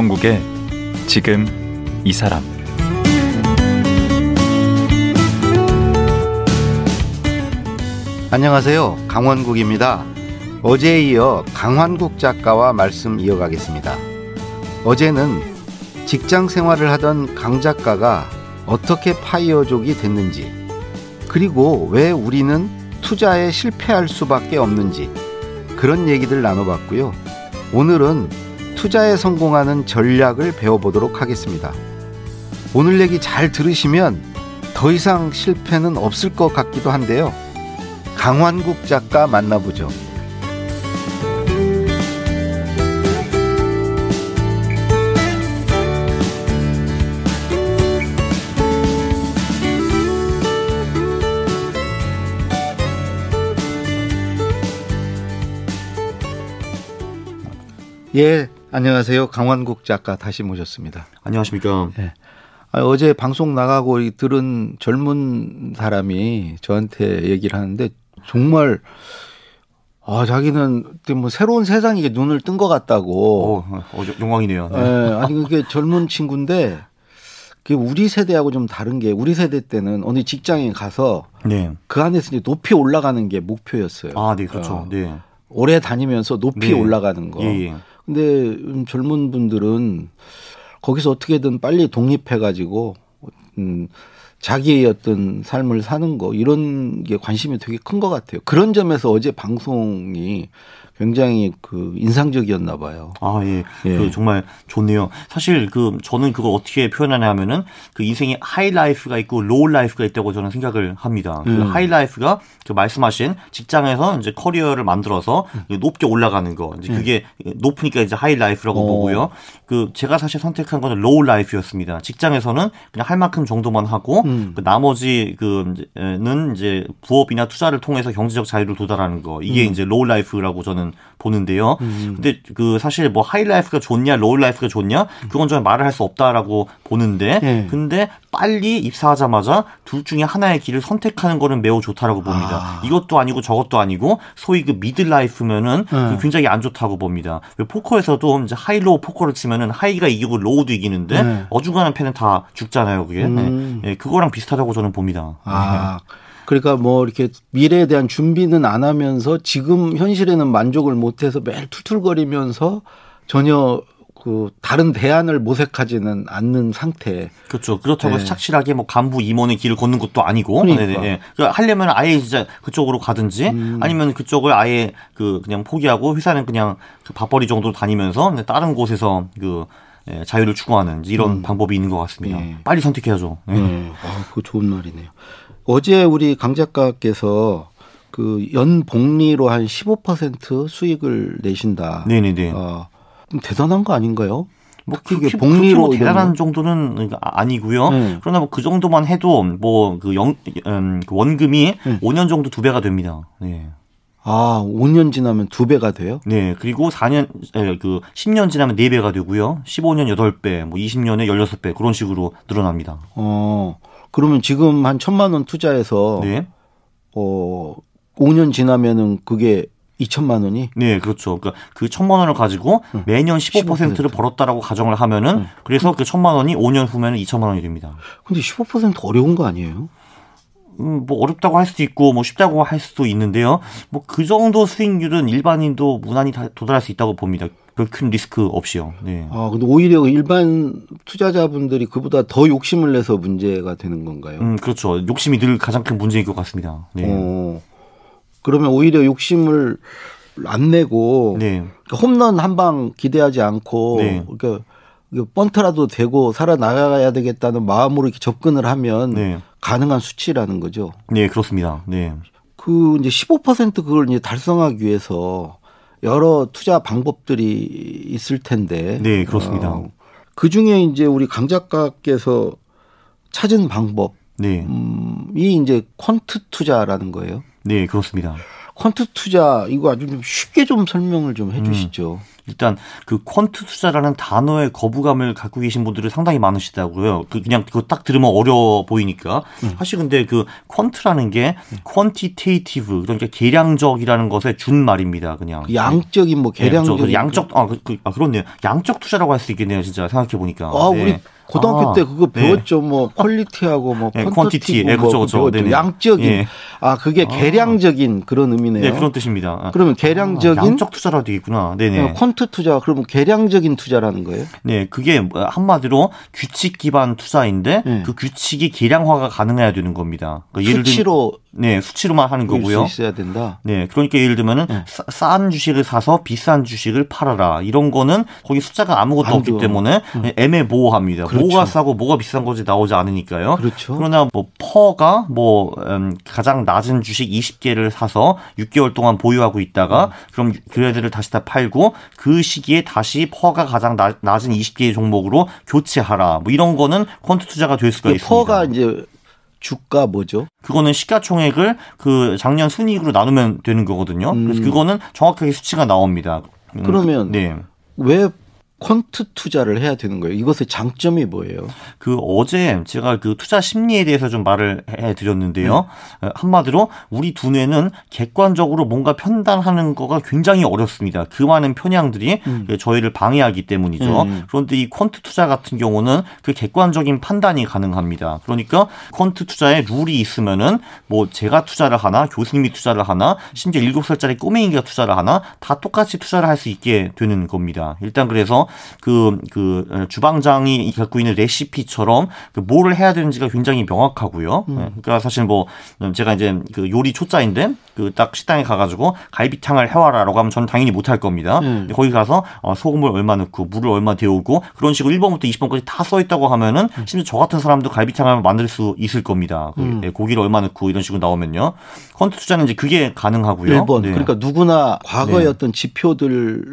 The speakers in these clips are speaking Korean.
강원국의 지금 이 사람 안녕하세요. 강원국입니다. 어제에 이어 강환국 작가와 말씀 이어가겠습니다. 어제는 직장 생활을 하던 강 작가가 어떻게 파이어족이 됐는지, 그리고 왜 우리는 투자에 실패할 수밖에 없는지 그런 얘기들 나눠봤고요. 오늘은 투자에 성공하는 전략을 배워보도록 하겠습니다. 오늘 얘기 잘 들으시면 더 이상 실패는 없을 것 같기도 한데요. 강환국 작가 만나보죠. 예, 안녕하세요. 강환국 작가 다시 모셨습니다. 안녕하십니까. 예. 아, 어제 방송 나가고 들은 젊은 사람이 저한테 얘기를 하는데 정말 아 자기는 뭐 새로운 세상에 눈을 뜬 것 같다고. 어, 어, 영광이네요. 네. 예, 아니 그게 젊은 친구인데 그 우리 세대하고 좀 다른 게 우리 세대 때는 어느 직장에 가서 네. 그 안에서 이제 높이 올라가는 게 목표였어요. 아, 네, 그렇죠. 어, 네. 오래 다니면서 높이 네. 올라가는 거. 예, 예. 근데 음, 젊은 분들은 거기서 어떻게든 빨리 독립해가지고 음, 자기의 어떤 삶을 사는 거 이런 게 관심이 되게 큰 것 같아요. 그런 점에서 어제 방송이 굉장히 그 인상적이었나 봐요. 아, 예. 예. 그 정말 좋네요. 사실 그 저는 그걸 어떻게 표현하냐 하면은 그 인생에 high life가 있고 low life가 있다고 저는 생각을 합니다. 그 음. high life가 그 말씀하신 직장에서 이제 커리어를 만들어서 높게 올라가는 거. 이제 그게 높으니까 이제 high life라고 어. 보고요. 그 제가 사실 선택한 거는 low life였습니다. 직장에서는 그냥 할 만큼 정도만 하고 음. 그 나머지 그는 이제 부업이나 투자를 통해서 경제적 자유를 도달하는 거. 이게 음. 이제 low life라고 저는 보는데요. 근데 그 사실 뭐 high life가 좋냐, low life가 좋냐, 그건 저는 말을 할 수 없다라고 보는데, 네. 근데 빨리 입사하자마자 둘 중에 하나의 길을 선택하는 거는 매우 좋다라고 봅니다. 아. 이것도 아니고 저것도 아니고 소위 그 mid life면은 네. 굉장히 안 좋다고 봅니다. 왜 포커에서도 이제 high low 포커를 치면은 high가 이기고 low도 이기는데 네. 어중간한 패는 다 죽잖아요, 그게. 음. 예, 그거랑 비슷하다고 저는 봅니다. 아, 그러니까 뭐 이렇게 미래에 대한 준비는 안 하면서 지금 현실에는 만족을 못해서 매일 툴툴거리면서 전혀 그 다른 대안을 모색하지는 않는 상태. 그렇죠. 그렇다고 네. 착실하게 뭐 간부 임원의 길을 걷는 것도 아니고. 그러니까. 네네. 그러니까 하려면 아예 진짜 그쪽으로 가든지 음. 아니면 그쪽을 아예 그 그냥 포기하고 회사는 그냥 그 밥벌이 정도로 다니면서 다른 곳에서 그 예, 자유를 추구하는 이런 방법이 있는 것 같습니다. 네. 빨리 선택해야죠. 예. 네. 아, 그거 좋은 말이네요. 어제 우리 강 작가께서 그 연 복리로 한 15% 수익을 내신다. 네네네. 어, 좀 대단한 거 아닌가요? 뭐 이게 그렇게, 복리로 뭐 대단한 거. 정도는 아니고요. 네. 그러나 뭐 그 정도만 해도 뭐그 음, 그 원금이 네. 5년 정도 두 배가 됩니다. 네. 아, 5년 지나면 두 배가 돼요? 네, 그리고 4년, 에, 그, 10년 지나면 4배가 되고요. 15년 8배, 뭐 20년에 16배, 그런 식으로 늘어납니다. 어, 그러면 지금 한 천만 원 투자해서 네. 어, 5년 지나면은 그게 2천만 원이 네, 그렇죠. 그러니까 그 천만 원을 가지고 매년 15%를 벌었다라고 가정을 하면은 그래서 그 천만 원이 5년 후면은 2천만 원이 됩니다. 근데 15% 어려운 거 아니에요? 음, 뭐 어렵다고 할 수도 있고 뭐 쉽다고 할 수도 있는데요. 뭐 그 정도 수익률은 일반인도 무난히 다 도달할 수 있다고 봅니다. 별큰 리스크 없이요. 네. 아, 근데 오히려 일반 투자자분들이 그보다 더 욕심을 내서 문제가 되는 건가요? 음, 그렇죠. 욕심이 늘 가장 큰 문제인 것 같습니다. 네. 어. 그러면 오히려 욕심을 안 내고 네. 그러니까 홈런 한 방 기대하지 않고 네. 그러니까 번트라도 되고 살아나가야 되겠다는 마음으로 이렇게 접근을 하면 네. 가능한 수치라는 거죠. 네, 그렇습니다. 네. 그 이제 15% 그걸 이제 달성하기 위해서 여러 투자 방법들이 있을 텐데. 네, 그렇습니다. 그 중에 이제 우리 강 작가께서 찾은 방법이 네. 이제 퀀트 투자라는 거예요. 네, 그렇습니다. 퀀트 투자 이거 아주 좀 쉽게 좀 설명을 좀 해주시죠. 일단 그 퀀트 투자라는 단어의 거부감을 갖고 계신 분들이 상당히 많으시다고요. 그 그냥 그거 딱 들으면 어려워 보이니까. 음. 사실 근데 그 퀀트라는 게 quantitative 그러니까 계량적이라는 것의 준 말입니다. 그냥. 그 양적인 뭐 네, 그렇죠. 그 양적 아, 그, 그, 아 그렇네요. 양적 투자라고 할 수 있겠네요. 진짜 생각해 보니까. 아, 우리 고등학교 아, 때 그거 네. 배웠죠. 뭐 quality하고 뭐 네, quantity. 네, 그쵸, 그쵸. 배웠죠. 네네. 양적인 예. 아 그게 계량적인 그런 의미네요. 네, 그런 뜻입니다. 아, 그러면 계량적인 양적 투자라도 되겠구나. 네네. 어, quant 투자 그러면 계량적인 투자라는 거예요? 네, 그게 뭐 한마디로 규칙 기반 투자인데 네. 그 규칙이 계량화가 가능해야 되는 겁니다. 그러니까 예를 수치로 네, 수치로만 하는 거고요. 수 있어야 된다. 네, 그러니까 예를 들면은 네. 싸- 싼 주식을 사서 비싼 주식을 팔아라. 이런 거는 거기 숫자가 아무것도 안 없기. 때문에 애매모호합니다. 그렇죠. 뭐가 싸고 뭐가 비싼 거지 나오지 않으니까요. 그렇죠. 그러나 뭐 PER가 뭐 음, 가장 낮은 주식 20개를 사서 6개월 동안 보유하고 있다가 음. 그럼 그 애들을 다시 다 팔고 그 시기에 다시 PER가 가장 낮, 낮은 20개의 종목으로 교체하라. 뭐 이런 거는 quant 투자가 될 수가 그 있습니다. PER가 이제 주가 뭐죠? 그거는 시가총액을 그 작년 순이익으로 나누면 되는 거거든요. 그래서 음. 그거는 정확하게 수치가 나옵니다. 음, 그러면 네. 왜 퀀트 투자를 해야 되는 거예요? 이것의 장점이 뭐예요? 그 어제 제가 그 투자 심리에 대해서 좀 말을 해 드렸는데요. 네. 어, 한마디로 우리 두뇌는 객관적으로 뭔가 판단하는 거가 굉장히 어렵습니다. 그 많은 편향들이 그 저희를 방해하기 때문이죠. 음. 그런데 이 퀀트 투자 같은 경우는 그 객관적인 판단이 가능합니다. 그러니까 퀀트 투자에 룰이 있으면은 뭐 제가 투자를 하나, 교수님이 투자를 하나, 심지어 7살짜리 꼬맹이가 투자를 하나 다 똑같이 투자를 할 수 있게 되는 겁니다. 일단 그래서 그, 그, 주방장이 갖고 있는 레시피처럼 그 뭐를 해야 되는지가 굉장히 명확하고요. 네, 그러니까 사실 뭐 제가 이제 그 요리 초짜인데 그 딱 식당에 가가지고 갈비탕을 해와라라고 하면 저는 당연히 못할 겁니다. 음. 거기 가서 어, 소금을 얼마 넣고 물을 얼마 데우고 그런 식으로 1번부터 20번까지 다 써 있다고 하면은 심지어 저 같은 사람도 갈비탕을 만들 수 있을 겁니다. 그, 음. 네, 고기를 얼마 넣고 이런 식으로 나오면요. 퀀트 투자는 이제 그게 가능하고요. 1번. 네. 그러니까 누구나 과거의 네. 어떤 지표들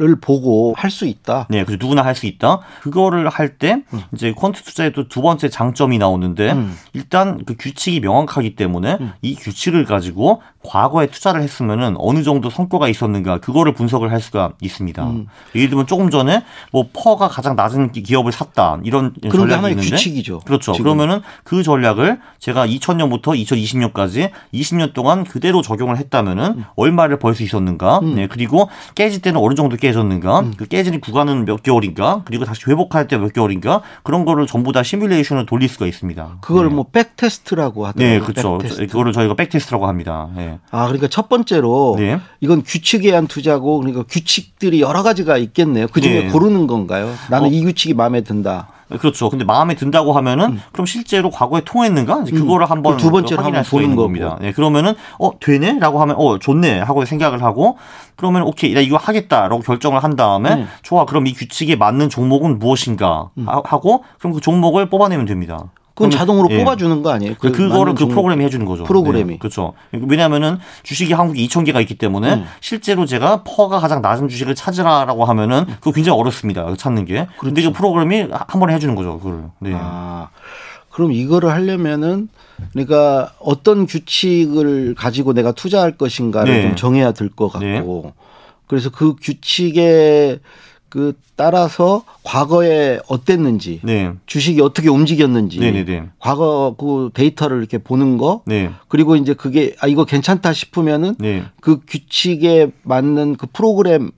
을 보고 할 수 있다. 네, 그래서 누구나 할 수 있다. 그거를 할때 이제 quant 투자의 또 두 번째 장점이 나오는데 음. 일단 그 규칙이 명확하기 때문에 이 규칙을 가지고 과거에 투자를 했으면은 어느 정도 성과가 있었는가 그거를 분석을 할 수가 있습니다. 음. 예를 들면 조금 전에 뭐 PER가 가장 낮은 기- 기업을 샀다 이런 전략이 하나의 있는데 규칙이죠. 그렇죠. 지금. 그러면은 그 전략을 제가 2000년부터 2020년까지 20년 동안 그대로 적용을 했다면은 음. 얼마를 벌 수 있었는가? 네, 그리고 깨질 때는 어느 정도 깨졌는가? 그 깨지는 구간은 몇 개월인가? 그리고 다시 회복할 때 몇 개월인가? 그런 거를 전부 다 시뮬레이션을 돌릴 수가 있습니다. 그걸 네. 뭐 backtest라고 하더라고요. 네, 그렇죠. backtest. 그거를 저희가 backtest라고 합니다. 네. 아, 그러니까 첫 번째로 네. 이건 규칙에 의한 투자고 그러니까 규칙들이 여러 가지가 있겠네요. 그 중에 네. 고르는 건가요? 나는 어. 이 규칙이 마음에 든다. 그렇죠. 근데 마음에 든다고 하면은 그럼 실제로 과거에 통했는가? 이제 그거를 한번 음. 두 번째로 확인할 한번 보는 있는. 겁니다. 네, 그러면은 어 되네라고 하면 어 좋네 하고 생각을 하고 그러면 오케이 나 이거 하겠다라고 결정을 한 다음에 음. 좋아 그럼 이 규칙에 맞는 종목은 무엇인가 하- 하고 그럼 그 종목을 뽑아내면 됩니다. 그건 자동으로 예. 뽑아주는 거 아니에요? 그, 그거를 맞는 그. 프로그램이 해주는 거죠. 프로그램이. 네, 그렇죠. 왜냐하면은 주식이 한국에 2천 개가 있기 때문에 음. 실제로 제가 퍼가 가장 낮은 주식을 찾으라라고 하면은 그거 굉장히 어렵습니다. 찾는 게. 근데 그 프로그램이 한 번에 해주는 거죠. 그걸. 네. 그렇죠. 아, 그럼 이거를 하려면은 그러니까 어떤 규칙을 가지고 내가 투자할 것인가를 네. 좀 정해야 될 것 같고 네. 그래서 그 규칙에 그 따라서 과거에 어땠는지 네. 주식이 어떻게 움직였는지 네네네. 과거 그 데이터를 이렇게 보는 거 네. 그리고 이제 그게 아 이거 괜찮다 싶으면은 네. 그 규칙에 맞는 그 프로그램을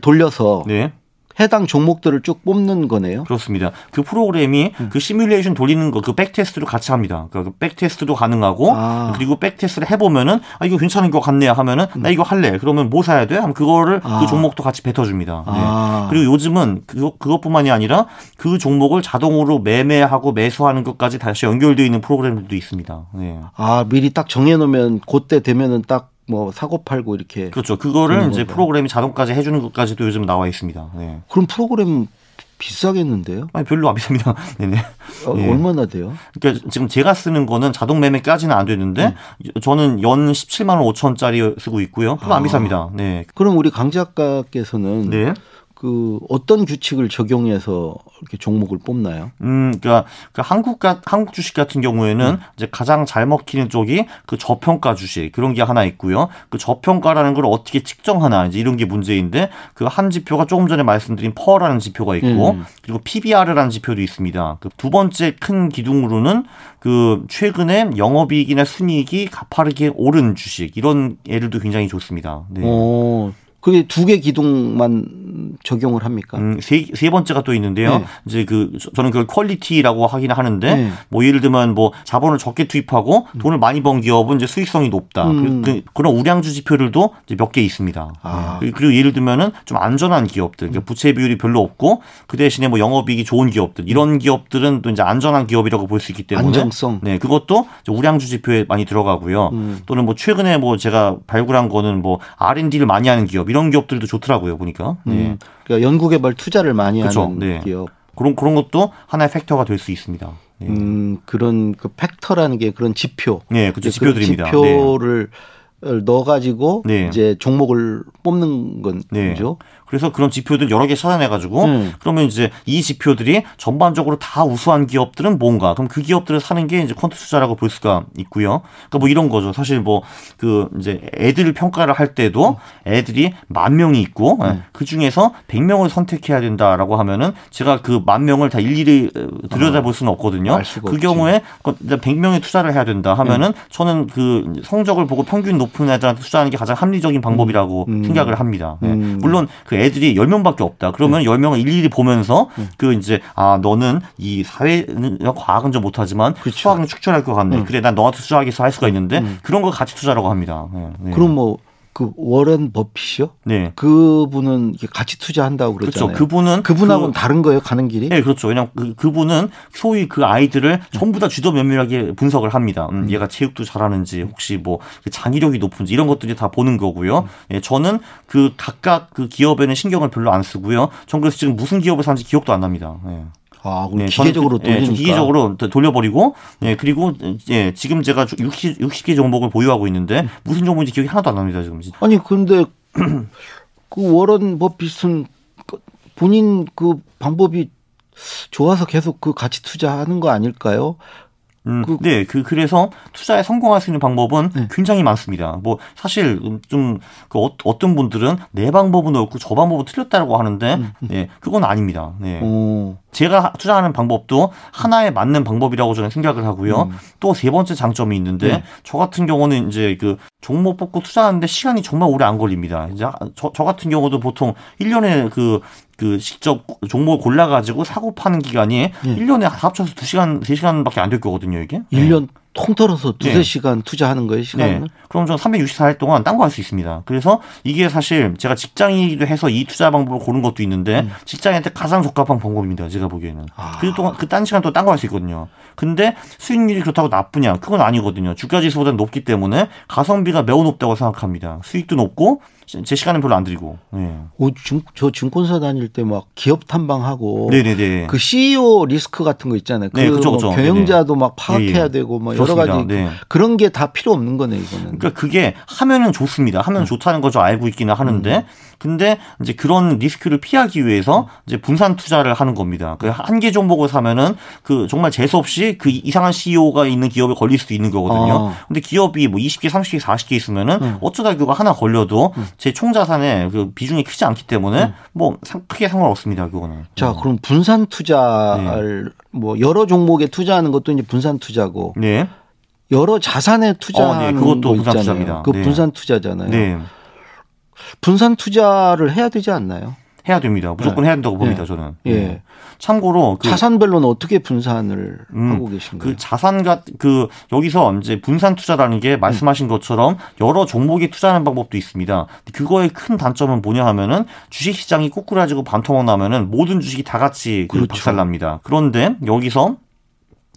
돌려서 네. 해당 종목들을 쭉 뽑는 거네요. 그렇습니다. 그 프로그램이 음. 그 시뮬레이션 돌리는 거, 그 backtest도 같이 합니다. 그러니까 그 backtest도 가능하고, 아. 그리고 backtest를 해보면은, 아, 이거 괜찮은 것 같네 하면은, 나 이거 할래. 그러면 뭐 사야 돼? 하면 그거를, 아. 그 종목도 같이 뱉어줍니다. 네. 아. 그리고 요즘은 그거, 그것뿐만이 아니라 그 종목을 자동으로 매매하고 매수하는 것까지 다시 연결되어 있는 프로그램들도 있습니다. 네. 아 미리 딱 정해놓으면 그때 되면은 딱 뭐 사고 팔고 이렇게 그렇죠. 그거를 이제 건가요? 프로그램이 자동까지 해주는 것까지도 요즘 나와 있습니다. 네. 그럼 프로그램 비싸겠는데요? 아니, 별로 안 비쌉니다. 네네. 어, 예. 얼마나 돼요? 그러니까 지금 제가 쓰는 거는 자동 매매까지는 안 되는데 음. 저는 연 17만 원 5천짜리 쓰고 있고요. 별로 안 아. 비쌉니다. 네. 그럼 우리 강 작가께서는 네. 그 어떤 규칙을 적용해서 이렇게 종목을 뽑나요? 음, 그러니까 그 한국 가 한국 주식 같은 경우에는 음. 이제 가장 잘 먹히는 쪽이 그 저평가 주식 그런 게 하나 있고요. 그 저평가라는 걸 어떻게 측정하나 이제 이런 게 문제인데 그 한 지표가 조금 전에 말씀드린 퍼라는 지표가 있고 음. 그리고 PBR이라는 지표도 있습니다. 그 두 번째 큰 기둥으로는 그 최근에 영업이익이나 순이익이 가파르게 오른 주식 이런 예들도 굉장히 좋습니다. 네. 오. 그게 두 개 기둥만 적용을 합니까? 음, 세, 세 번째가 또 있는데요. 네. 이제 그 저는 그걸 퀄리티라고 하긴 하는데 네. 뭐 예를 들면 뭐 자본을 적게 투입하고 음. 돈을 많이 번 기업은 이제 수익성이 높다. 음. 그, 그, 런 우량주 지표들도 이제 몇개 있습니다. 아. 네. 그리고 예를 들면은 좀 안전한 기업들, 그러니까 부채 비율이 별로 없고 그 대신에 뭐 영업이익이 좋은 기업들 이런 기업들은 또 이제 안전한 기업이라고 볼 수 있기 때문에 안정성. 네, 그것도 우량주 지표에 많이 들어가고요. 음. 또는 뭐 최근에 뭐 제가 발굴한 거는 뭐 R&D를 많이 하는 기업 이런 기업들도 좋더라고요 보니까. 네. 음, 그러니까 연구개발 투자를 많이 그렇죠. 하는 네. 기업. 그런 그런 것도 하나의 팩터가 될 수 있습니다. 네. 음, 그런 그 팩터라는 게 그런 지표. 네, 그렇죠. 지표들입니다. 지표를 넣어가지고 네. 이제 종목을 뽑는 건 네. 그래서 그런 지표들 여러 개 찾아내가지고 음. 그러면 이제 이 지표들이 전반적으로 다 우수한 기업들은 뭔가 그럼 그 기업들을 사는 게 이제 퀀트 투자라고 볼 수가 있고요. 그러니까 뭐 이런 거죠. 사실 뭐 그 이제 애들 평가를 할 때도 애들이 만 명이 있고 음. 그 중에서 100명을 선택해야 된다라고 하면은 제가 그 만 명을 다 일일이 들여다볼 수는 없거든요. 그 경우에 100명에 그 투자를 해야 된다 하면은 음. 저는 그 성적을 보고 평균 높은 애들한테 투자하는 게 가장 합리적인 방법이라고 음. 생각을 합니다. 네. 음. 물론 그 애들이 10명밖에 없다. 그러면 음. 10명을 일일이 보면서 음. 그 이제 아 너는 이 사회 과학은 좀 못하지만 그렇죠. 수학은 축출할 것 같네. 음. 그래 난 너한테 투자하겠어 할 수가 있는데 음. 그런 걸 같이 투자라고 합니다. 네. 네. 그럼 뭐 그 워렌 버핏이요? 네. 그분은 같이 투자한다고 그랬잖아요. 그렇죠. 그분은 그분하고는 그, 다른 거예요, 가는 길이? 네, 그렇죠. 왜냐면 그, 그분은 소위 그 아이들을 전부 다 주도 면밀하게 분석을 합니다. 음, 음. 얘가 체육도 잘하는지 혹시 뭐그 장의력이 높은지 이런 것들이 다 보는 거고요. 음. 예, 저는 그 각각 그 기업에는 신경을 별로 안 쓰고요. 전 그래서 지금 무슨 기업을 사는지 기억도 안 납니다. 예. 아, 네, 기계적으로 그, 돌리니까. 예, 기계적으로 돌려버리고, 예, 그리고, 예, 지금 제가 60, 60개 종목을 보유하고 있는데, 무슨 종목인지 기억이 하나도 안 납니다, 지금. 아니, 근데, 그 워런 버핏은 본인 그 방법이 좋아서 계속 그 가치 투자하는 거 아닐까요? 음, 그, 네, 그 그래서 투자에 성공할 수 있는 방법은 네. 굉장히 많습니다. 뭐 사실 좀그 어, 어떤 분들은 내 방법은 옳고 저 방법은 틀렸다고 하는데, 음. 네, 그건 아닙니다. 네. 오. 제가 투자하는 방법도 하나에 맞는 방법이라고 저는 생각을 하고요. 음. 또세 번째 장점이 있는데 네. 저 같은 경우는 이제 그 종목 뽑고 투자하는데 시간이 정말 오래 안 걸립니다. 이제 저, 저 같은 경우도 보통 1년에 그, 그 직접 종목을 골라 가지고 사고 파는 기간이 네. 1년에 합쳐서 2시간, 3시간밖에 안 될 거거든요, 이게. 1년 네. 통틀어서 두세 네. 시간 투자하는 거예요, 시간을? 네. 그럼 저 364일 동안 딴 거 할 수 있습니다. 그래서 이게 사실 제가 직장이기도 해서 이 투자 방법을 고른 것도 있는데 음. 직장인한테 가장 적합한 방법입니다. 제가 보기에는. 아. 그 동안 그 딴 시간 또 딴 거 할 수 있거든요. 근데 수익률이 그렇다고 나쁘냐? 그건 아니거든요. 주가 지수보다 높기 때문에 가성비가 매우 높다고 생각합니다. 수익도 높고 제 시간은 별로 안 들이고. 네. 오, 중, 저 증권사 다닐 때 막 기업 탐방하고 네네네. 그 CEO 리스크 같은 거 있잖아요. 그 네, 그쵸, 그쵸. 경영자도 네네. 막 파악해야 예, 예. 되고 뭐 여러 가지 네. 그런 게 다 필요 없는 거네 이거는. 그러니까 그게 하면은 좋습니다. 하면 음. 좋다는 거죠 알고 있기는 하는데 음. 근데 이제 그런 리스크를 피하기 위해서 이제 분산 투자를 하는 겁니다. 그 한 개 종목을 사면은 그 정말 재수 없이 그 이상한 CEO가 있는 기업에 걸릴 수도 있는 거거든요. 아. 근데 기업이 뭐 20개, 30개, 40개 있으면은 음. 어쩌다 그거 하나 걸려도 음. 제 총 자산의 그 비중이 크지 않기 때문에 음. 뭐 크게 상관없습니다. 그거는. 자, 음. 그럼 분산 투자를 네. 뭐 여러 종목에 투자하는 것도 이제 분산 투자고. 네. 여러 자산에 투자하는 어, 네. 그것도 분산 투자입니다. 그 네. 분산 투자잖아요. 네. 분산 투자를 해야 되지 않나요? 해야 됩니다. 무조건 네. 해야 된다고 봅니다. 네. 저는. 예. 네. 참고로 그 자산별로는 어떻게 분산을 음, 하고 계신가요? 그 자산과 그 여기서 이제 분산 투자라는 게 말씀하신 것처럼 여러 종목에 투자하는 방법도 있습니다. 그거의 큰 단점은 뭐냐 하면은 주식 시장이 꼬꾸라지고 반토막 나면은 모든 주식이 다 같이 그 그렇죠. 박살납니다. 그런데 여기서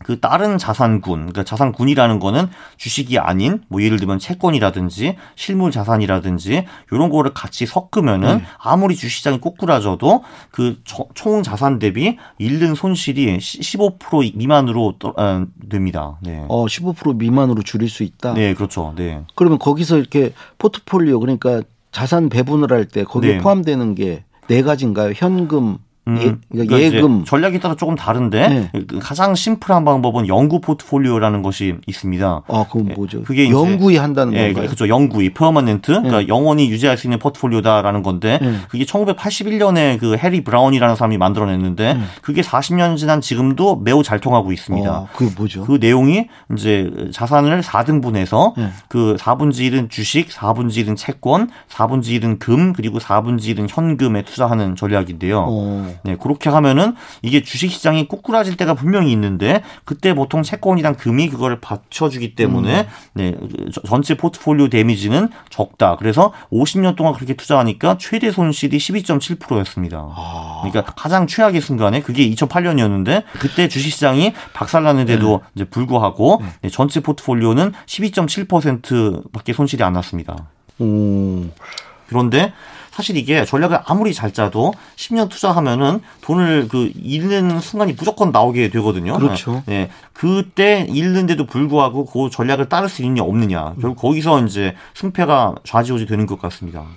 그 다른 자산군, 그러니까 자산군이라는 거는 주식이 아닌 뭐 예를 들면 채권이라든지 실물 자산이라든지 이런 거를 같이 섞으면은 네. 아무리 주시장이 꼬꾸라져도 그 총 자산 대비 잃는 손실이 15% 미만으로 어, 됩니다. 네. 어, 15% 미만으로 줄일 수 있다. 네, 그렇죠. 네. 그러면 거기서 이렇게 포트폴리오 그러니까 자산 배분을 할 때 거기에 네. 포함되는 게 네 가지인가요? 현금, 음, 예, 그러니까 그러니까 예금. 전략에 따라 조금 다른데 네. 그 가장 심플한 방법은 영구 포트폴리오라는 것이 있습니다. 아, 그건 예, 뭐죠? 그게 영구히 한다는 예, 건가요? 그렇죠. 영구히 permanent, 그러니까 네. 영원히 유지할 수 있는 포트폴리오다라는 건데 네. 그게 1981년에 그 해리 브라운이라는 사람이 만들어냈는데 네. 그게 40년 지난 지금도 매우 잘 통하고 있습니다. 어, 그게 뭐죠? 그 내용이 이제 자산을 4등분해서 네. 그 4분지 1은 주식, 4분지 1은 채권, 4분지 1은 금, 그리고 4분지 1은 현금에 투자하는 전략인데요. 어. 네, 그렇게 하면은 이게 주식 시장이 꾸꾸라질 때가 분명히 있는데 그때 보통 채권이랑 금이 그거를 받쳐주기 때문에 음. 네, 저- 전체 포트폴리오 데미지는 적다. 그래서 50년 동안 그렇게 투자하니까 최대 손실이 12.7%였습니다. 아. 그러니까 가장 최악의 순간에 그게 2008년이었는데 그때 주식 시장이 박살났는데도 이제 불구하고 네, 전체 포트폴리오는 12.7%밖에 손실이 안 났습니다. 음. 그런데 사실 이게 전략을 아무리 잘 짜도 10년 투자하면은 돈을 그 잃는 순간이 무조건 나오게 되거든요. 그렇죠. 네. 그때 잃는데도 불구하고 그 전략을 따를 수 있느냐 없느냐. 결국 거기서 이제 승패가 좌지우지 되는 것 같습니다.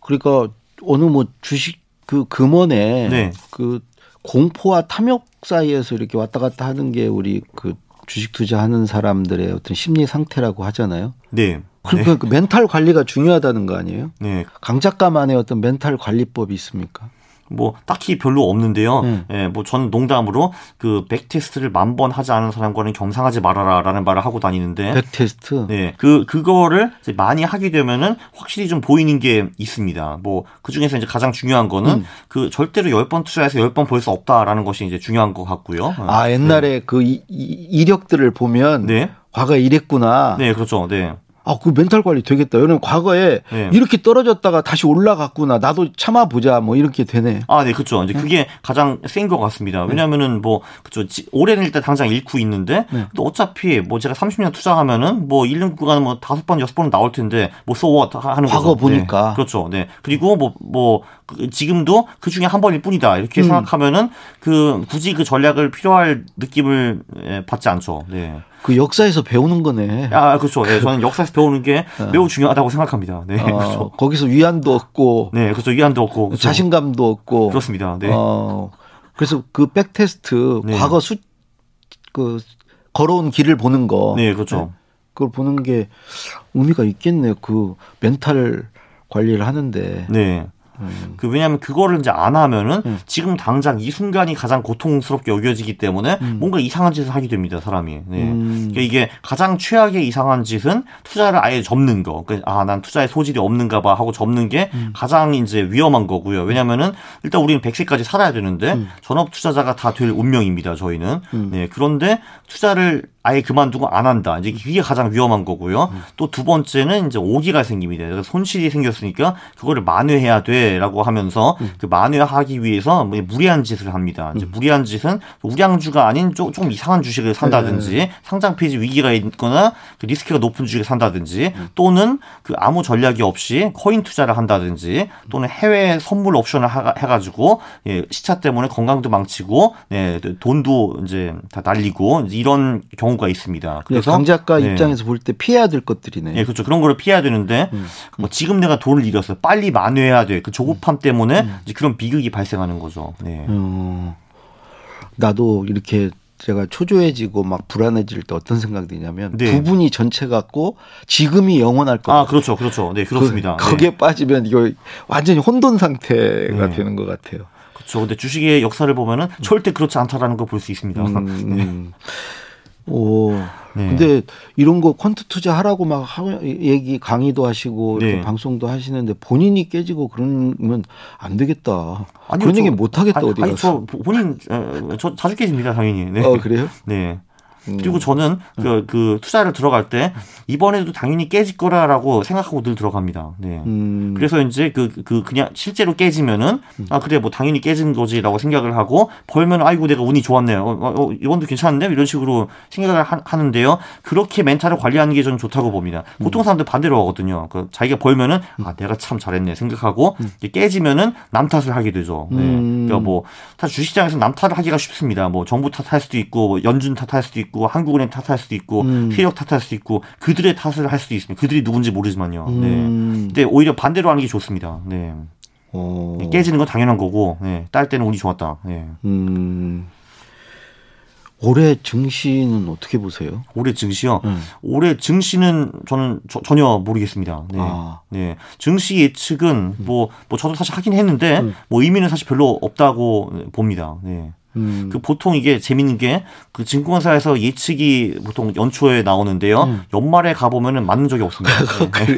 그러니까 어느 뭐 주식 그 금원에 네. 그 공포와 탐욕 사이에서 이렇게 왔다 갔다 하는 게 우리 그 주식 투자하는 사람들의 어떤 심리 상태라고 하잖아요. 네. 그러니까 그 멘탈 관리가 중요하다는 거 아니에요? 네. 강 작가만의 어떤 멘탈 관리법이 있습니까? 뭐 딱히 별로 없는데요. 음. 예, 뭐 저는 농담으로 그 백테스트를 만 번 하지 않은 사람과는 겸상하지 말아라라는 말을 하고 다니는데 백 테스트. 네, 그 그거를 이제 많이 하게 되면은 확실히 좀 보이는 게 있습니다. 뭐그 중에서 이제 가장 중요한 거는 음. 그 절대로 열 번 투자해서 열번벌수 없다라는 것이 이제 중요한 것 같고요. 아 옛날에 그 이, 이- 이력들을 보면 네, 과거에 이랬구나. 네, 그렇죠, 네, 아, 그 멘탈 관리 되겠다. 왜냐면 과거에 네. 이렇게 떨어졌다가 다시 올라갔구나. 나도 참아보자. 뭐 이렇게 되네. 아, 네, 그렇죠. 이제 그게 가장 센 것 같습니다. 왜냐하면은 뭐 그죠, 올해는 일단 당장 잃고 있는데, 네. 또 어차피 뭐 제가 30년 투자하면은 뭐 잃는 구간은 뭐 다섯 번 여섯 번은 나올 텐데, 뭐 so what 하는 과거 거죠. 보니까. 네, 그렇죠. 네. 그리고 뭐뭐 지금도 그 중에 한 번일 뿐이다 이렇게 음. 생각하면은 그 굳이 그 전략을 필요할 느낌을 예, 받지 않죠. 네. 그 역사에서 배우는 거네. 아, 그렇죠. 네, 저는 역사에서 배우는 게 매우 중요하다고 생각합니다. 네, 어, 그렇죠. 거기서 위안도 얻고 네, 그렇죠. 위안도 얻고 그렇죠. 자신감도 얻고. 그렇습니다. 네. 어, 그래서 그 backtest 네. 과거 수, 그 걸어온 길을 보는 거. 네, 그렇죠. 그걸 보는 게 의미가 있겠네요. 그 멘탈 관리를 하는데. 네. 음. 그 왜냐하면 그거를 이제 안 하면은 음. 지금 당장 이 순간이 가장 고통스럽게 여겨지기 때문에 뭔가 이상한 짓을 하게 됩니다 사람이. 네. 음. 그러니까 이게 가장 최악의 이상한 짓은 투자를 아예 접는 거. 그러니까 아, 난 투자에 소질이 없는가 봐 하고 접는 게 음. 가장 이제 위험한 거고요. 왜냐면은 일단 우리는 100세까지 살아야 되는데 음. 전업 투자자가 다 될 운명입니다, 저희는. 네. 그런데 투자를 아예 그만두고 안 한다. 이제 이게 가장 위험한 거고요. 음. 또두 번째는 이제 오기가 생깁니다. 그래서 손실이 생겼으니까 그거를 만회해야 돼 라고 하면서 음. 그 만회하기 위해서 뭐 무리한 짓을 합니다. 이제 무리한 짓은 우량주가 아닌 조- 조금 이상한 주식을 산다든지 네. 상장 폐지 위기가 있거나 그 리스크가 높은 주식을 산다든지 음. 또는 그 아무 전략이 없이 코인 투자를 한다든지 또는 해외 선물 옵션을 하- 해가지고 예, 시차 때문에 건강도 망치고 네, 돈도 이제 다 날리고 이런 경우가 있습니다. 그래서 강 작가 네. 입장에서 볼 때 피해야 될 것들이네. 예, 그렇죠. 그런 거를 피해야 되는데, 음. 뭐 지금 내가 돈을 잃었어. 빨리 만회해야 돼. 그 조급함 때문에 이제 그런 비극이 발생하는 거죠. 네. 어, 나도 이렇게 제가 초조해지고 막 불안해질 때 어떤 생각이 드냐면 네. 부분이 전체 같고 지금이 영원할 거. 아, 그렇죠. 그렇죠. 네, 그렇습니다. 그, 거기에 네. 빠지면 이거 완전히 혼돈 상태가 네. 되는 것 같아요. 그렇죠. 근데 주식의 역사를 보면은 절대 그렇지 않다라는 걸 볼 수 있습니다. 음, 음. 오. 네. 근데 이런 거 퀀트 투자하라고 막 하, 얘기 강의도 하시고 네. 방송도 하시는데 본인이 깨지고 그러면 안 되겠다. 아니요, 그런 저- 얘기 못 하겠다 아니, 어디 아니. 저 본인, 어, 저 자주 깨집니다, 당연히. 네. 어 그래요? 네. 음. 그리고 저는 그, 그 투자를 들어갈 때 이번에도 당연히 깨질 거라라고 생각하고 늘 들어갑니다. 네. 음. 그래서 이제 그, 그, 그냥 실제로 깨지면은, 아, 그래, 뭐 당연히 깨진 거지라고 생각을 하고, 벌면 아이고, 내가 운이 좋았네요. 어, 어, 어, 이번도 괜찮은데? 이런 식으로 생각을 하, 는데요 그렇게 멘탈을 관리하는 게 저는 좋다고 봅니다. 보통 사람들 반대로 하거든요. 그 자기가 벌면은, 아, 내가 참 잘했네 생각하고, 깨지면은 남 탓을 하게 되죠. 네. 음. 그러니까 뭐, 사실 주식시장에서 남 탓을 하기가 쉽습니다. 뭐, 정부 탓할 수도 있고, 뭐 연준 탓할 수도 있고, 한국은행 탓할 수도 있고, 음. 세력 탓할 수도 있고, 그들의 탓을 할 수도 있습니다. 그들이 누군지 모르지만요. 네. 음. 근데 오히려 반대로 하는 게 좋습니다. 네. 어. 깨지는 건 당연한 거고 예, 딸 때는 운이 좋았다. 예. 음. 올해 증시는 어떻게 보세요? 올해 증시요. 음. 올해 증시는 저는 저- 전혀 모르겠습니다. 네. 아. 네. 증시 예측은 뭐, 뭐 저도 사실 하긴 했는데 음. 뭐 의미는 사실 별로 없다고 봅니다. 네. 음. 그 보통 이게 재밌는 게 그 증권사에서 예측이 보통 연초에 나오는데요. 음. 연말에 가보면은 맞는 적이 없습니다. 네.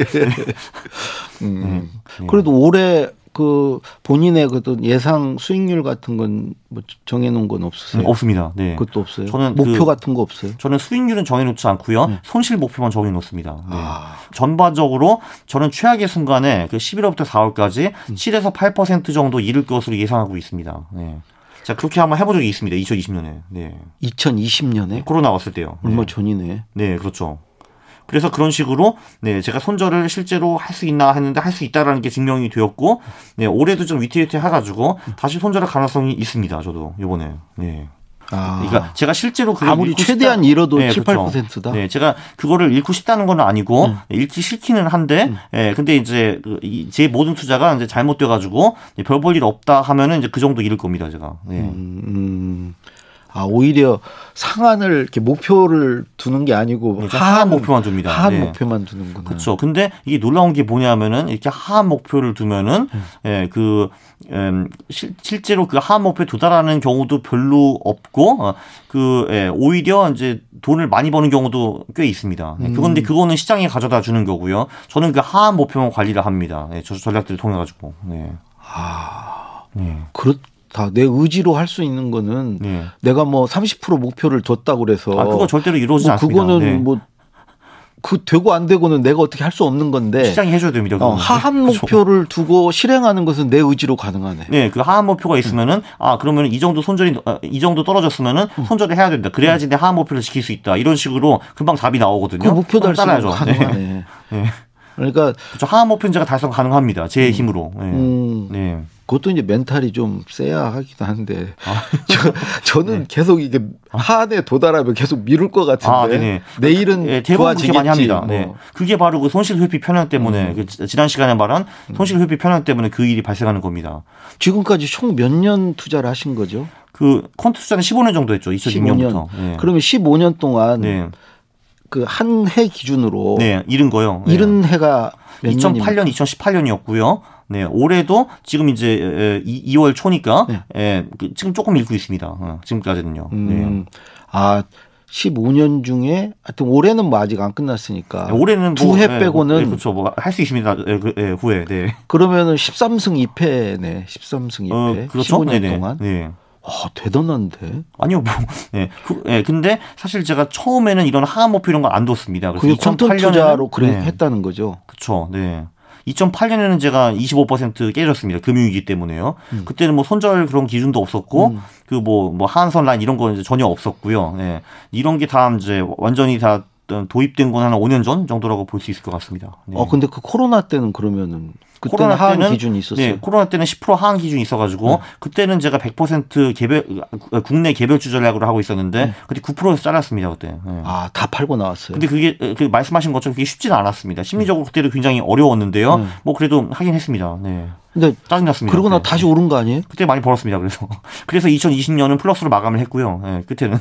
음. 네. 그래도 올해 그 본인의 그 예상 수익률 같은 건 뭐 정해놓은 건 없으세요? 없습니다. 네. 그것도 없어요. 저는 목표 그- 같은 거 없어요. 저는 수익률은 정해놓지 않고요. 손실 목표만 정해놓습니다. 네. 아. 전반적으로 저는 최악의 순간에 그 11월부터 4월까지 음. 7에서 8% 정도 잃을 것으로 예상하고 있습니다. 네. 자 그렇게 한번 해본 적이 있습니다. 2020년에. 네. 2020년에 코로나 왔을 때요. 네. 얼마 전이네. 네, 그렇죠. 그래서 그런 식으로 네 제가 손절을 실제로 할 수 있나 했는데 할 수 있다라는 게 증명이 되었고 네 올해도 좀 위태위태 해가지고 다시 손절할 가능성이 있습니다. 저도 이번에 네. 아. 그러니까 제가 실제로 그걸 아무리 최대한 싶다- 잃어도 네, 7, 그렇죠. 8%다. 네, 제가 그거를 잃고 싶다는 건 아니고 음. 잃기 싫기는 한데, 예, 근데 이제 그 이- 제 모든 투자가 이제 잘못돼가지고 별 볼 일 없다 하면은 이제 그 정도 잃을 겁니다, 제가. 네. 음, 음. 아 오히려 상한을 이렇게 목표를 두는 게 아니고 네, 하한 목표만 둡니다. 하한 네. 목표만 두는구나. 그렇죠. 근데 이게 놀라운 게 뭐냐면은 이렇게 하한 목표를 두면은 음. 예, 그 음, 실, 실제로 그 하한 목표에 도달하는 경우도 별로 없고 어, 그 예, 오히려 이제 돈을 많이 버는 경우도 꽤 있습니다. 네, 음. 그건데 그거는 시장에 가져다 주는 거고요. 저는 그 하한 목표만 관리를 합니다. 예, 저 전략들을 통해 가지고. 네. 아 네. 그렇 다. 내 의지로 할 수 있는 거는 네. 내가 뭐 30% 목표를 뒀다고 그래서 아, 그거 절대로 이루어지지 뭐 않습니다. 그거는 네. 뭐그 되고 안 되고는 내가 어떻게 할 수 없는 건데 시장이 해줘야 됩니다. 어. 하한 그렇죠. 목표를 두고 실행하는 것은 내 의지로 가능하네. 네, 그 하한 목표가 있으면은 아 그러면 이 정도 손절이 어, 이 정도 떨어졌으면은 음. 손절을 해야 된다. 그래야지 내 하한 목표를 지킬 수 있다. 이런 식으로 금방 답이 나오거든요. 그 목표. 가능하네. 네. 네. 그러니까 그렇죠. 하한 목표는 제가 달성 가능합니다. 제 힘으로. 네. 음, 네. 그것도 이제 멘탈이 좀 세야 하기도 한데 아. 저, 저는 계속 이게 하한에 도달하면 계속 미룰 것 같은데 아. 내일은 예, 대부분 그렇게 좋아지겠지. 많이 합니다. 뭐. 네. 그게 바로 그 손실 회피 편향 때문에 그 지- 지난 시간에 말한 손실 회피 편향 때문에 그 일이 발생하는 겁니다. 지금까지 총 몇 년 투자를 하신 거죠? 그 콘트 투자는 15년 정도 했죠. 2006년부터. 15년. 네. 그러면 15년 동안 네. 그한 해 기준으로 네, 잃은 거요. 네. 잃은 해가 몇 년입니까? 2008년, 2018년이었고요. 네, 올해도 지금 이제 2, 월 초니까 네. 예, 그 지금 조금 잃고 있습니다. 어, 지금까지는요. 음, 아 15년 중에 하여튼 올해는 뭐 아직 안 끝났으니까 네. 올해는 두해 예, 빼고는 예, 그렇죠. 뭐 할 수 있습니다. 예, 그, 예, 후에. 네. 그러면은 13승 2패네. 13승 2패. 어, 그렇죠. 15년 네네. 동안. 네. 아, 대단한데. 아니요, 뭐, 예, 그, 예, 근데 사실 제가 처음에는 이런 하한 목표 이런 걸안 뒀습니다. 그래서 그게 컨텐츠 2008년에는 투자로 그래 네. 했다는 거죠. 그렇죠. 네. 2008년에는 제가 25% 깨졌습니다. 금융위기 때문에요. 음. 그때는 뭐 손절 그런 기준도 없었고 그뭐뭐 하한선 라인 이런 거 이제 전혀 없었고요. 네. 이런 게 다 이제 완전히 다 도입된 건 한 5년 전 정도라고 볼 수 있을 것 같습니다. 네. 어 근데 그 코로나 때는 그러면은 코로나 하한 때는 기준이 있었어요. 음. 네, 코로나 때는 10% 하한 기준이 있어가지고 그때는 제가 100% 개별 국내 개별 주 전략으로 하고 있었는데 그때 9%에서 잘랐습니다 그때. 네. 음. 아, 다 팔고 나왔어요. 근데 그게 그 말씀하신 것처럼 그게 쉽지는 않았습니다. 심리적으로 그때도 굉장히 어려웠는데요. 음. 뭐 그래도 하긴 했습니다. 네. 근데 짜증났습니다. 그러고 나. 다시 오른 거 아니에요? 그때 많이 벌었습니다. 그래서 그래서 2020년은 플러스로 마감을 했고요. 네, 끝에는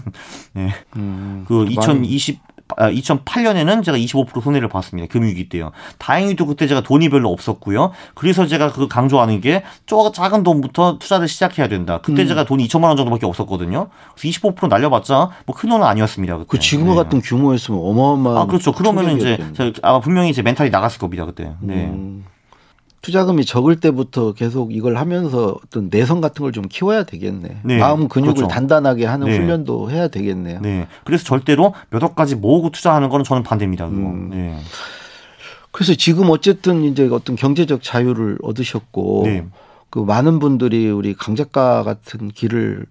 네. 음, 그 2020. 아, 2008년에는 제가 25% 손해를 봤습니다. 금융위기 때요. 다행히도 그때 제가 돈이 별로 없었고요. 그래서 제가 그 강조하는 게 조- 작은 돈부터 투자를 시작해야 된다. 그때 음. 제가 돈이 2천만 원 정도밖에 없었거든요. 그래서 25% 날려봤자 뭐 큰 돈은 아니었습니다. 그때. 그 지금 네. 같은 규모였으면 어마어마한 아 그렇죠. 그러면은 이제 아마 분명히 이제 멘탈이 나갔을 겁니다 그때. 네. 음, 투자금이 적을 때부터 계속 이걸 하면서 어떤 내성 같은 걸 좀 키워야 되겠네. 네, 마음 근육을 그렇죠. 단단하게 하는 네. 훈련도 해야 되겠네요. 네. 그래서 절대로 몇 억까지 모으고 투자하는 거는 저는 반대입니다. 음. 네. 그래서 지금 어쨌든 이제 어떤 경제적 자유를 얻으셨고 네. 그 많은 분들이 우리 강 작가 같은 길을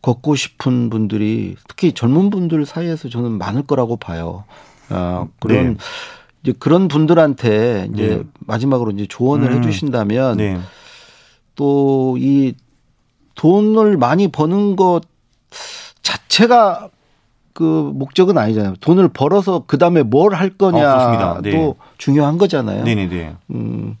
걷고 싶은 분들이 특히 젊은 분들 사이에서 저는 많을 거라고 봐요. 아, 그런 네. 이제 그런 분들한테 이제 네. 마지막으로 이제 조언을 음. 해주신다면 네. 또이 돈을 많이 버는 것 자체가 그 목적은 아니잖아요. 돈을 벌어서 그 다음에 뭘할 어. 거냐도 네. 중요한 거잖아요. 네네네. 음,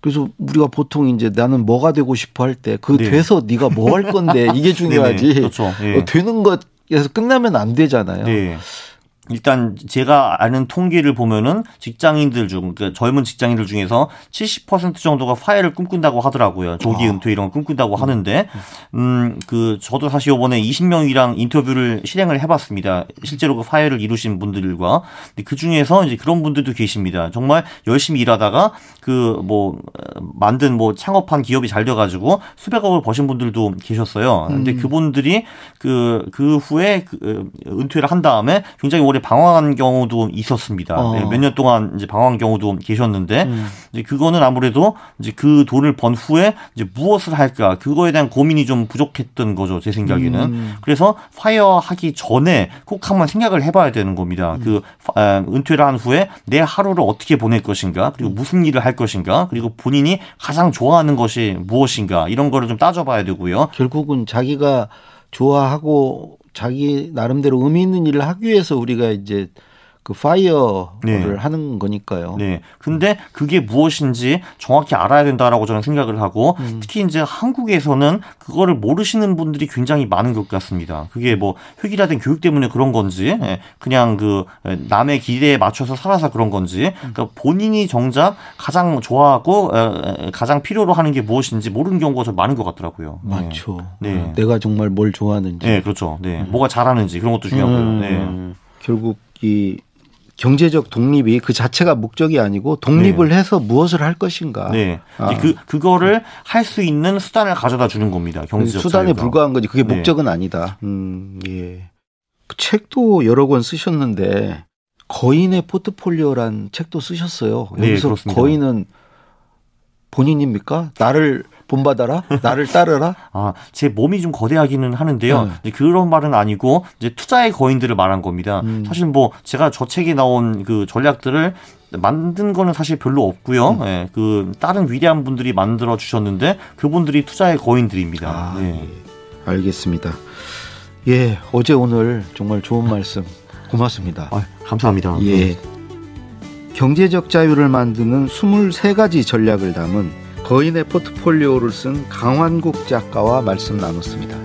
그래서 우리가 보통 이제 나는 뭐가 되고 싶어 할 때그 네. 돼서 네가 뭐 할 건데 이게 중요하지. 네네. 그렇죠. 예. 어, 되는 것에서 끝나면 안 되잖아요. 네. 일단 제가 아는 통계를 보면은 직장인들 중 그러니까 젊은 직장인들 중에서 70% 정도가 파일을 꿈꾼다고 하더라고요. 조기 아. 은퇴 이런 거 꿈꾼다고 하는데 음 그 저도 사실 이번에 20명이랑 인터뷰를 실행을 해 봤습니다. 실제로 그 파일을 이루신 분들과 근데 그 중에서 이제 그런 분들도 계십니다. 정말 열심히 일하다가 그 뭐 만든 뭐 창업한 기업이 잘 돼 가지고 수백억을 버신 분들도 계셨어요. 근데 음. 그분들이 그, 그 후에 그 은퇴를 한 다음에 굉장히 오래 방황한 경우도 있었습니다. 어. 몇년 동안 이제 방황한 경우도 계셨는데 음. 이제 그거는 아무래도 이제 그 돈을 번 후에 이제 무엇을 할까 그거에 대한 고민이 좀 부족했던 거죠 제 생각에는. 음. 그래서 파이어 하기 전에 꼭 한번 생각을 해봐야 되는 겁니다. 그 파- 에, 은퇴를 한 후에 내 하루를 어떻게 보낼 것인가 그리고 무슨 일을 할 것인가 그리고 본인이 가장 좋아하는 것이 무엇인가 이런 거를 좀 따져봐야 되고요. 결국은 자기가 좋아하고 자기 나름대로 의미 있는 일을 하기 위해서 우리가 이제 그 FIRE를 네. 하는 거니까요. 네. 근데 그게 무엇인지 정확히 알아야 된다라고 저는 생각을 하고 음. 특히 이제 한국에서는 그거를 모르시는 분들이 굉장히 많은 것 같습니다. 그게 뭐 획일화된 교육 때문에 그런 건지 예, 그냥 그 남의 기대에 맞춰서 살아서 그런 건지 그러니까 본인이 정작 가장 좋아하고 에, 에, 가장 필요로 하는 게 무엇인지 모르는 경우가 좀 많은 것 같더라고요. 네. 맞죠. 네. 어, 내가 정말 뭘 좋아하는지. 네, 그렇죠. 네. 뭐가 잘하는지 그런 것도 중요하고요. 음, 네. 결국 이 경제적 독립이 그 자체가 목적이 아니고 독립을 해서 무엇을 할 것인가. 네. 아. 그 그거를 할 수 있는 수단을 가져다 주는 겁니다. 경제적 수단에 자유가. 불과한 거지. 그게 네. 목적은 아니다. 음, 예. 그 책도 여러 권 쓰셨는데 거인의 포트폴리오란 책도 쓰셨어요. 네, 여기서 그렇습니다. 거인은 본인입니까? 나를 본받아라? 나를 따르라? 아, 제 몸이 좀 거대하기는 하는데요. 네. 그런 말은 아니고 이제 투자의 거인들을 말한 겁니다. 음. 사실 뭐 제가 저 책에 나온 그 전략들을 만든 거는 사실 별로 없고요. 음. 예, 그 다른 위대한 분들이 만들어 주셨는데 그분들이 투자의 거인들입니다. 아, 네. 예. 알겠습니다. 예, 어제 오늘 정말 좋은 말씀 고맙습니다. 아, 감사합니다. 예. 경제적 자유를 만드는 23가지 전략을 담은 거인의 포트폴리오를 쓴 강환국 작가와 말씀 나눴습니다.